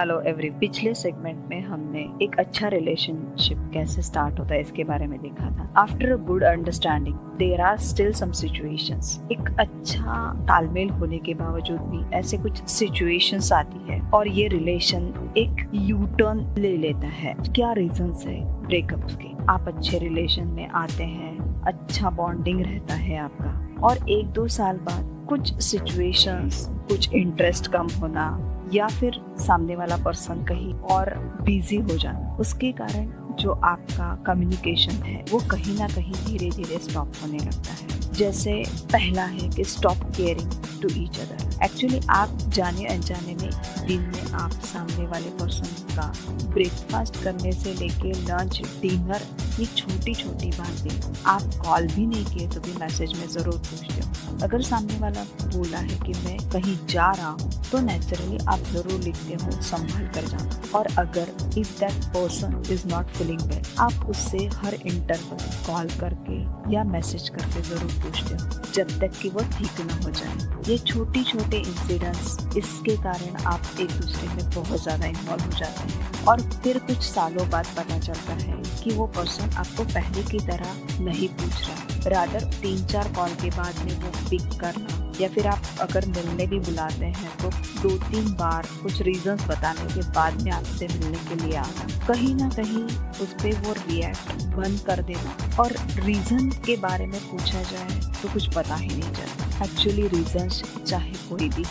Hello every पिछले segment में हमने एक अच्छा रिलेशनशिप कैसे स्टार्ट होता है, इसके बारे में देखा था। After a good understanding there are still some situations एक अच्छा तालमेल होने के बावजूद भी ऐसे कुछ सिचुएशंस आती है और ये रिलेशन एक यू टर्न ले लेता है। क्या रीजन है ब्रेकअप के? आप अच्छे रिलेशन में आते हैं अच्छा बॉन्डिंग रहता है आपका। और एक दो साल बाद कुछ सिचुएशंस कुछ इंटरेस्ट कम होना या फिर सामने वाला पर्सन कहीं और बिज़ी हो जाना उसके कारण जो आपका कम्युनिकेशन है, वो कहीं ना कहीं धीरे धीरे स्टॉप होने लगता है। जैसे पहला है कि stop caring to each other actually आप जाने अनजाने में दिन में आप सामने वाले पर्सन का ब्रेकफास्ट करने से लेके लंच डिनर ये छोटी छोटी बातें। आप कॉल भी नहीं किए तो भी मैसेज में ज़रूर पूछते हो अगर सामने वाला बोला है कि मैं कहीं जा रहा हूँ तो नेचुरली आप ज़रूर लिखते हो, संभाल कर जाना। और अगर if that person is not feeling well आप उससे हर इंटरवल कॉल करके या मैसेज करके ज़रूर पूछते हो जब तक कि वो ठीक ना हो जाए। ये छोटी छोटे इंसिडेंट्स इसके कारण आप एक दूसरे में बहुत ज़्यादा इन्वॉल्व हो जाते हैं। और फिर कुछ सालों बाद पता चलता है कि वो पर्सन आपको पहले की तरह नहीं पूछ रहा। रादर तीन चार कॉल के बाद में वो पिक करना, या फिर आप अगर मिलने भी बुलाते हैं तो दो तीन बार कुछ रीजंस बताने के बाद में आपसे मिलने के लिए आना। कहीं ना कहीं उस पर वो रिएक्ट बंद कर देना। और रीजन के बारे में पूछा जाए तो कुछ पता ही नहीं चलता। एक्चुअली रीजन चाहे कोई भी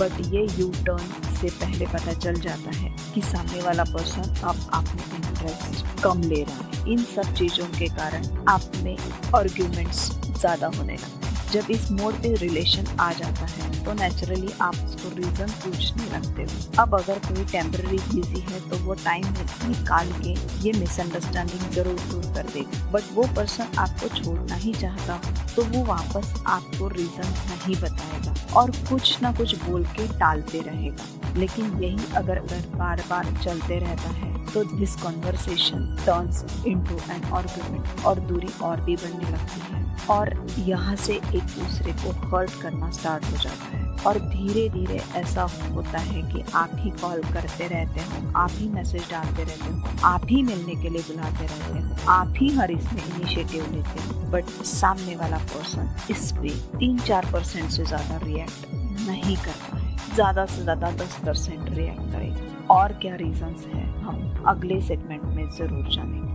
बट ये यू टर्न से पहले पता चल जाता है कि सामने वाला पर्सन अब आप में इंटरेस्ट कम ले रहा है। इन सब चीज़ों के कारण आप में आर्ग्यूमेंट्स ज़्यादा होने लगते जब इस मोड पे रिलेशन आ जाता है तो नेचुरली आप उसको रीजन पूछने लगते हो। अब अगर कोई टेम्पररी बिज़ी है तो वो टाइम निकाल के ये मिसअंडरस्टैंडिंग ज़रूर दूर कर देगा। बट वो पर्सन आपको छोड़ना ही चाहता तो वो वापस आपको रीजन नहीं बताएगा और कुछ ना कुछ बोल के टालते रहेगा। लेकिन यही अगर अगर बार बार चलते रहता है तो this conversation turns into an argument और दूरी और भी बढ़ने लगती है। और यहाँ से एक दूसरे को हर्ट करना स्टार्ट हो जाता है। और धीरे धीरे ऐसा होता है कि आप ही कॉल करते रहते हो, आप ही मैसेज डालते रहते हो, आप ही मिलने के लिए बुलाते रहते हो, आप ही हर इसमें इनिशिएटिव लेते हो। बट सामने वाला पर्सन इस पे तीन चार परसेंट से ज़्यादा रिएक्ट नहीं करता ज़्यादा से ज़्यादा दस परसेंट रिएक्ट करेगा। और क्या रीजंस हैं? हम अगले सेगमेंट में ज़रूर जानेंगे।